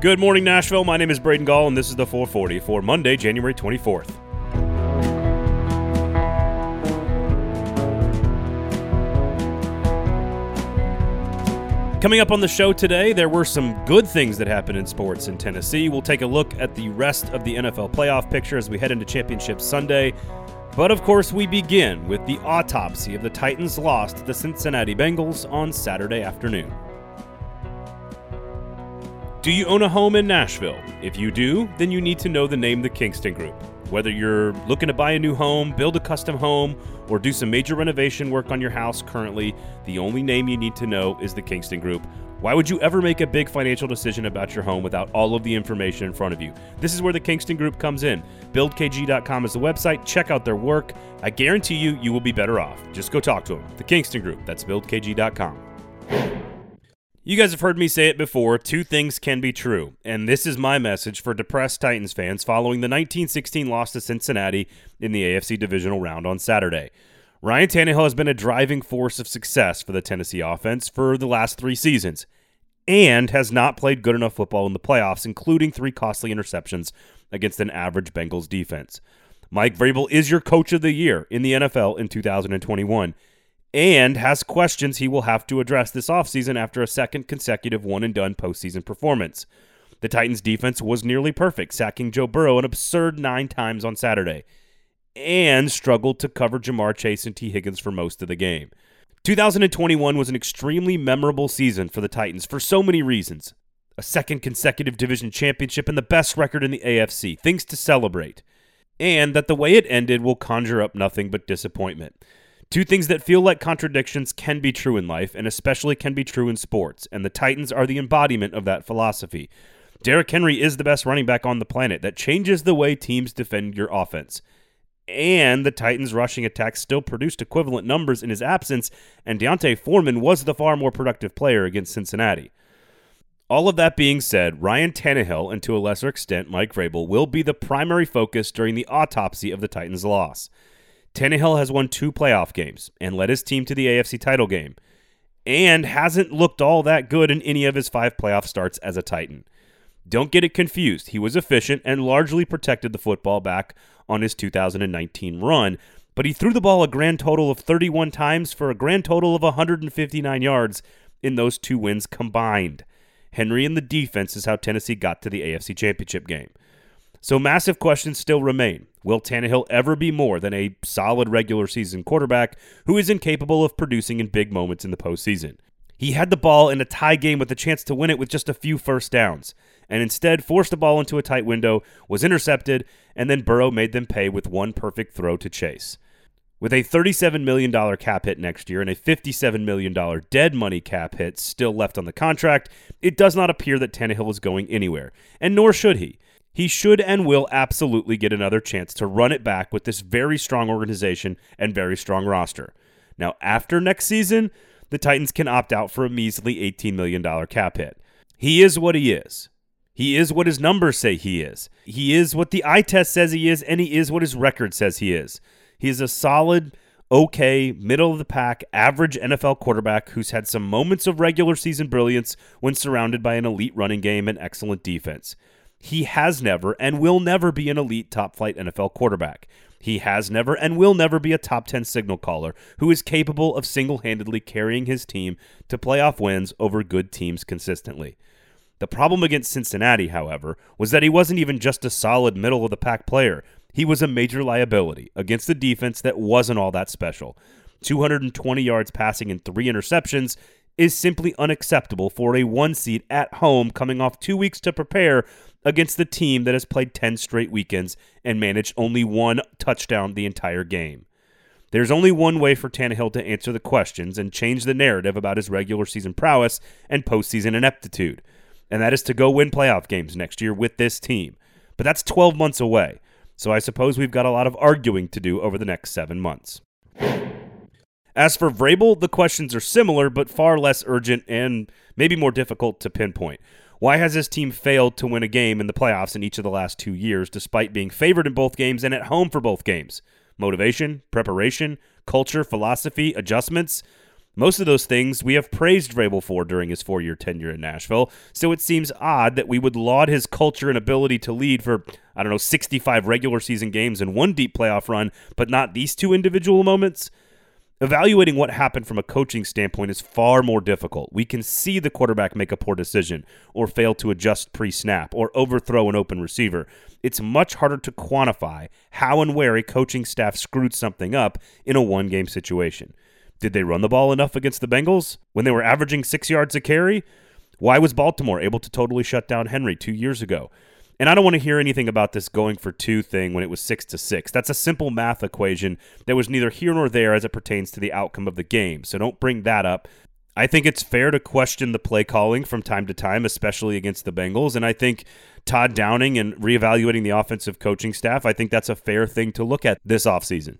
Good morning, Nashville. My name is Braden Gall, and this is the 440 for Monday, January 24th. Coming up on the show today, there were some good things that happened in sports in Tennessee. We'll take a look at the rest of the NFL playoff picture as we head into Championship Sunday. But of course, we begin with the autopsy of the Titans' loss to the Cincinnati Bengals on Saturday afternoon. Do you own a home in Nashville? If you do, then you need to know the name The Kingston Group. Whether you're looking to buy a new home, build a custom home, or do some major renovation work on your house currently, the only name you need to know is the Kingston Group. Why would you ever make a big financial decision about your home without all of the information in front of you? This is where the Kingston Group comes in. BuildKG.com is the website. Check out their work. I guarantee you, you will be better off. Just go talk to them. The Kingston Group. That's BuildKG.com. You guys have heard me say it before two things can be true, and this is my message for depressed Titans fans following the 1916 loss to Cincinnati in the AFC divisional round on Saturday. Ryan Tannehill has been a driving force of success for the Tennessee offense for the last three seasons and has not played good enough football in the playoffs, including three costly interceptions against an average Bengals defense. Mike Vrabel is your coach of the year in the NFL in 2021 and has questions he will have to address this offseason after a second consecutive one and done postseason performance. The Titans' defense was nearly perfect, sacking Joe Burrow an absurd nine times on Saturday, and struggled to cover Ja'Marr Chase and Tee Higgins for most of the game. 2021 was an extremely memorable season for the Titans for so many reasons. A second consecutive division championship and the best record in the AFC, things to celebrate. And that the way it ended will conjure up nothing but disappointment. Two things that feel like contradictions can be true in life, and especially can be true in sports, and the Titans are the embodiment of that philosophy. Derrick Henry is the best running back on the planet. That changes the way teams defend your offense. And the Titans' rushing attack still produced equivalent numbers in his absence, and D'Onta Foreman was the far more productive player against Cincinnati. All of that being said, Ryan Tannehill, and to a lesser extent Mike Vrabel, will be the primary focus during the autopsy of the Titans' loss. Tannehill has won two playoff games and led his team to the AFC title game, and hasn't looked all that good in any of his five playoff starts as a Titan. Don't get it confused. He was efficient and largely protected the football back on his 2019 run, but he threw the ball a grand total of 31 times for a grand total of 159 yards in those two wins combined. Henry and the defense is how Tennessee got to the AFC Championship game. So massive questions still remain. Will Tannehill ever be more than a solid regular season quarterback who is incapable of producing in big moments in the postseason? He had the ball in a tie game with a chance to win it with just a few first downs, and instead forced the ball into a tight window, was intercepted, and then Burrow made them pay with one perfect throw to Chase. With a $37 million cap hit next year and a $57 million dead money cap hit still left on the contract, it does not appear that Tannehill is going anywhere, and nor should he he should and will absolutely get another chance to run it back with this very strong organization and very strong roster. Now, after next season, the Titans can opt out for a measly $18 million cap hit. He is what he is. He is what his numbers say he is. He is what the eye test says he is, and he is what his record says he is. He is a solid, okay, middle of the pack, average NFL quarterback who's had some moments of regular season brilliance when surrounded by an elite running game and excellent defense. He has never and will never be an elite top flight NFL quarterback. He has never and will never be a top 10 signal caller who is capable of single handedly carrying his team to playoff wins over good teams consistently. The problem against Cincinnati, however, was that he wasn't even just a solid middle of the pack player. He was a major liability against a defense that wasn't all that special. 220 yards passing and three interceptions is simply unacceptable for a one seed at home coming off two weeks to prepare against the team that has played 10 straight weekends and managed only one touchdown the entire game. There's only one way for Tannehill to answer the questions and change the narrative about his regular season prowess and postseason ineptitude, and that is to go win playoff games next year with this team. But that's 12 months away, so I suppose we've got a lot of arguing to do over the next seven months. As for Vrabel, the questions are similar, but far less urgent and maybe more difficult to pinpoint. Why has this team failed to win a game in the playoffs in each of the last two years, despite being favored in both games and at home for both games? Motivation, preparation, culture, philosophy, adjustments. Most of those things we have praised Vrabel for during his four year tenure in Nashville, so it seems odd that we would laud his culture and ability to lead for, I don't know, 65 regular season games and one deep playoff run, but not these two individual moments. Evaluating what happened from a coaching standpoint is far more difficult. We can see the quarterback make a poor decision, or fail to adjust pre snap, or overthrow an open receiver. It's much harder to quantify how and where a coaching staff screwed something up in a one game situation. Did they run the ball enough against the Bengals when they were averaging six yards a carry? Why was Baltimore able to totally shut down Henry two years ago? And I don't want to hear anything about this going for two thing when it was six to six. That's a simple math equation that was neither here nor there as it pertains to the outcome of the game. So don't bring that up. I think it's fair to question the play calling from time to time, especially against the Bengals. And I think Todd Downing and reevaluating the offensive coaching staff, I think that's a fair thing to look at this offseason.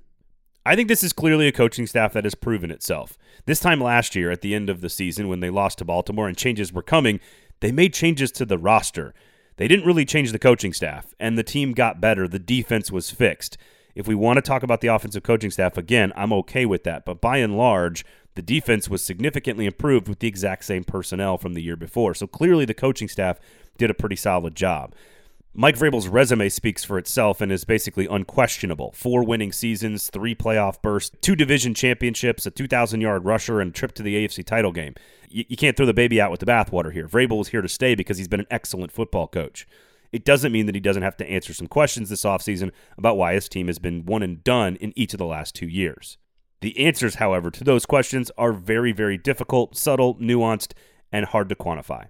I think this is clearly a coaching staff that has proven itself. This time last year, at the end of the season, when they lost to Baltimore and changes were coming, they made changes to the roster. They didn't really change the coaching staff, and the team got better. The defense was fixed. If we want to talk about the offensive coaching staff again, I'm okay with that. But by and large, the defense was significantly improved with the exact same personnel from the year before. So clearly, the coaching staff did a pretty solid job. Mike Vrabel's resume speaks for itself and is basically unquestionable. Four winning seasons, three playoff bursts, two division championships, a 2,000 yard rusher, and trip to the AFC title game. You, you can't throw the baby out with the bathwater here. Vrabel is here to stay because he's been an excellent football coach. It doesn't mean that he doesn't have to answer some questions this offseason about why his team has been one and done in each of the last two years. The answers, however, to those questions are very, very difficult, subtle, nuanced, and hard to quantify.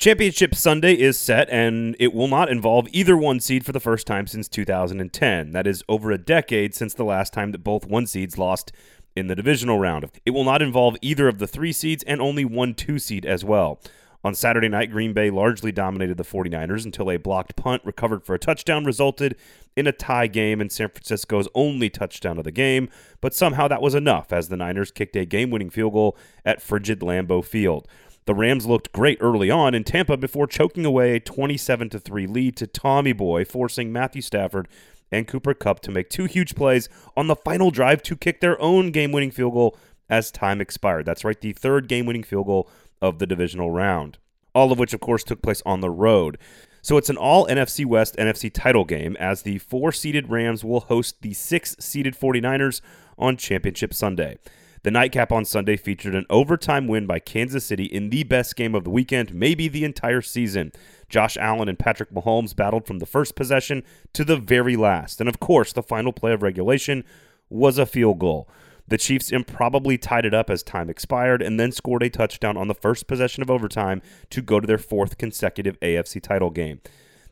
Championship Sunday is set, and it will not involve either one seed for the first time since 2010. That is over a decade since the last time that both one seeds lost in the divisional round. It will not involve either of the three seeds and only one two seed as well. On Saturday night, Green Bay largely dominated the 49ers until a blocked punt recovered for a touchdown resulted in a tie game and San Francisco's only touchdown of the game, but somehow that was enough as the Niners kicked a game winning field goal at frigid Lambeau Field. The Rams looked great early on in Tampa before choking away a 27 3 lead to Tommy Boy, forcing Matthew Stafford and Cooper Kupp to make two huge plays on the final drive to kick their own game winning field goal as time expired. That's right, the third game winning field goal of the divisional round. All of which, of course, took place on the road. So it's an all NFC West NFC title game as the four seeded Rams will host the six seeded 49ers on Championship Sunday. The nightcap on Sunday featured an overtime win by Kansas City in the best game of the weekend, maybe the entire season. Josh Allen and Patrick Mahomes battled from the first possession to the very last. And of course, the final play of regulation was a field goal. The Chiefs improbably tied it up as time expired and then scored a touchdown on the first possession of overtime to go to their fourth consecutive AFC title game.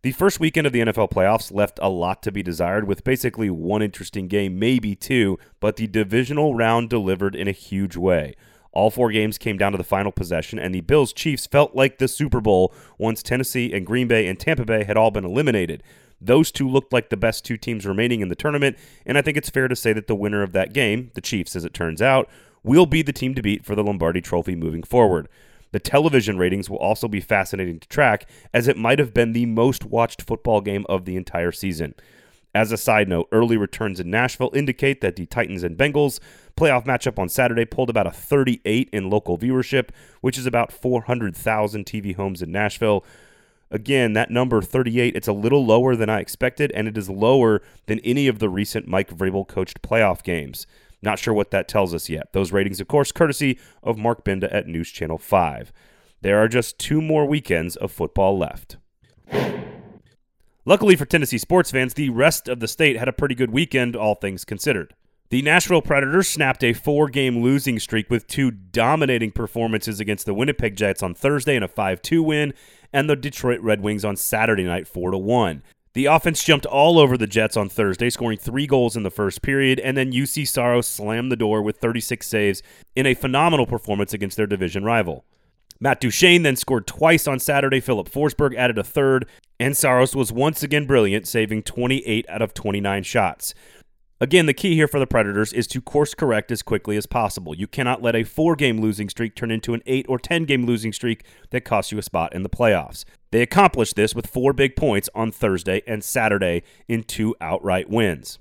The first weekend of the NFL playoffs left a lot to be desired, with basically one interesting game, maybe two, but the divisional round delivered in a huge way. All four games came down to the final possession, and the Bills Chiefs felt like the Super Bowl once Tennessee and Green Bay and Tampa Bay had all been eliminated. Those two looked like the best two teams remaining in the tournament, and I think it's fair to say that the winner of that game, the Chiefs as it turns out, will be the team to beat for the Lombardi Trophy moving forward. The television ratings will also be fascinating to track, as it might have been the most watched football game of the entire season. As a side note, early returns in Nashville indicate that the Titans and Bengals playoff matchup on Saturday pulled about a 38 in local viewership, which is about 400,000 TV homes in Nashville. Again, that number 38, it's a little lower than I expected, and it is lower than any of the recent Mike Vrabel coached playoff games. Not sure what that tells us yet. Those ratings, of course, courtesy of Mark Binda at News Channel 5. There are just two more weekends of football left. Luckily for Tennessee sports fans, the rest of the state had a pretty good weekend, all things considered. The Nashville Predators snapped a four game losing streak with two dominating performances against the Winnipeg Jets on Thursday in a 5 2 win, and the Detroit Red Wings on Saturday night 4 1. The offense jumped all over the Jets on Thursday, scoring three goals in the first period, and then Juuse Saros slammed the door with 36 saves in a phenomenal performance against their division rival. Matt Duchene then scored twice on Saturday. Filip Forsberg added a third, and Saros was once again brilliant, saving 28 out of 29 shots. Again, the key here for the Predators is to course correct as quickly as possible. You cannot let a four game losing streak turn into an eight or 10 game losing streak that costs you a spot in the playoffs. They accomplished this with four big points on Thursday and Saturday in two outright wins.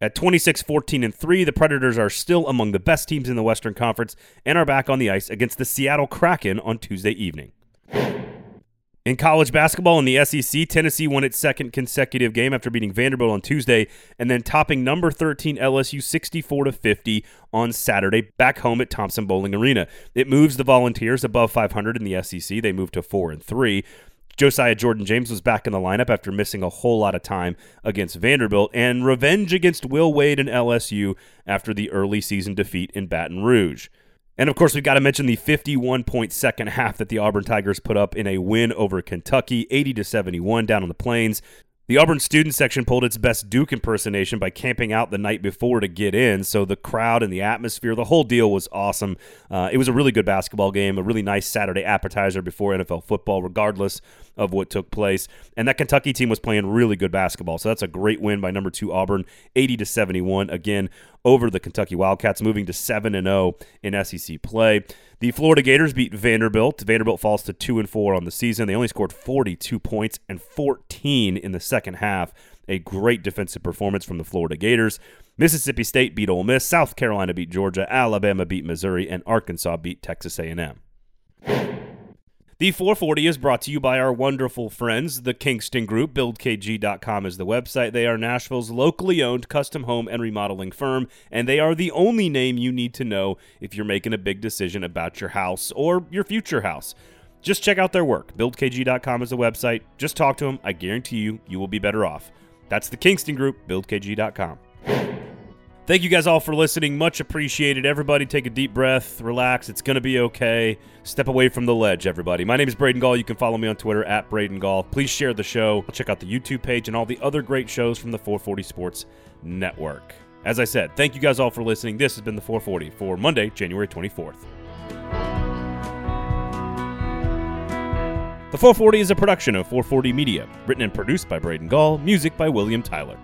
At 26 14 and 3, the Predators are still among the best teams in the Western Conference and are back on the ice against the Seattle Kraken on Tuesday evening. In college basketball in the SEC, Tennessee won its second consecutive game after beating Vanderbilt on Tuesday and then topping number 13 LSU 64 to 50 on Saturday back home at Thompson-Boling Arena. It moves the Volunteers above 500 in the SEC. They move to 4 and 3. Josiah Jordan James was back in the lineup after missing a whole lot of time against Vanderbilt, and revenge against Will Wade and LSU after the early season defeat in Baton Rouge. And of course, we've got to mention the 51 point second half that the Auburn Tigers put up in a win over Kentucky, 80 to 71 down on the plains. The Auburn student section pulled its best Duke impersonation by camping out the night before to get in. So the crowd and the atmosphere, the whole deal was awesome. Uh, it was a really good basketball game, a really nice Saturday appetizer before NFL football, regardless of what took place. And that Kentucky team was playing really good basketball. So that's a great win by number two Auburn, 80 to 71. Again, over the Kentucky Wildcats, moving to 7 and 0 in SEC play. The Florida Gators beat Vanderbilt. Vanderbilt falls to 2 and 4 on the season. They only scored 42 points and 14 in the second half. A great defensive performance from the Florida Gators. Mississippi State beat Ole Miss, South Carolina beat Georgia, Alabama beat Missouri, and Arkansas beat Texas A&M. The 440 is brought to you by our wonderful friends, the Kingston Group. BuildKG.com is the website. They are Nashville's locally owned custom home and remodeling firm, and they are the only name you need to know if you're making a big decision about your house or your future house. Just check out their work. BuildKG.com is the website. Just talk to them. I guarantee you, you will be better off. That's the Kingston Group, BuildKG.com. Thank you guys all for listening. Much appreciated. Everybody take a deep breath, relax. It's going to be okay. Step away from the ledge, everybody. My name is Braden Gall. You can follow me on Twitter at Braden Gall. Please share the show. Check out the YouTube page and all the other great shows from the 440 Sports Network. As I said, thank you guys all for listening. This has been the 440 for Monday, January 24th. The 440 is a production of 440 Media, written and produced by Braden Gall, music by William Tyler.